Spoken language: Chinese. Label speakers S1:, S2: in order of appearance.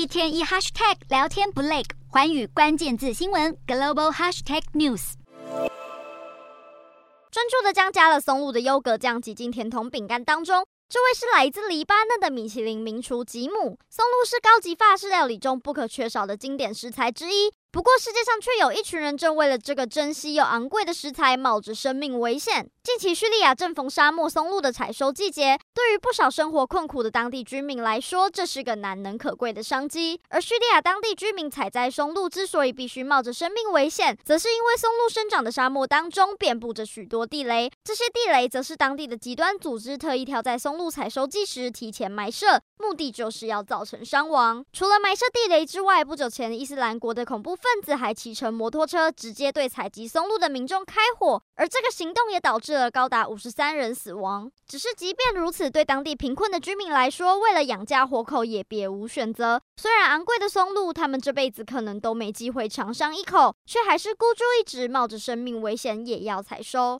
S1: 一天一 hashtag 聊天不累，寰宇关键字新闻 global hashtag news。
S2: 专注的将加了松露的优格酱挤进甜筒饼干当中。这位是来自黎巴嫩的米其林名厨吉姆。松露是高级法式料理中不可缺少的经典食材之一。不过，世界上却有一群人正为了这个珍稀又昂贵的食材，冒着生命危险。近期，叙利亚正逢沙漠松露的采收季节，对于不少生活困苦的当地居民来说，这是个难能可贵的商机。而叙利亚当地居民采摘松露之所以必须冒着生命危险，则是因为松露生长的沙漠当中遍布着许多地雷，这些地雷则是当地的极端组织特意挑在松露采收季时提前埋设，目的就是要造成伤亡。除了埋设地雷之外，不久前伊斯兰国的恐怖分子还骑乘摩托车直接对采集松露的民众开火，而这个行动也导致了高达五十三人死亡。只是即便如此对当地贫困的居民来说，为了养家活口也别无选择。虽然昂贵的松露，他们这辈子可能都没机会尝上一口，却还是孤注一掷，冒着生命危险也要采收。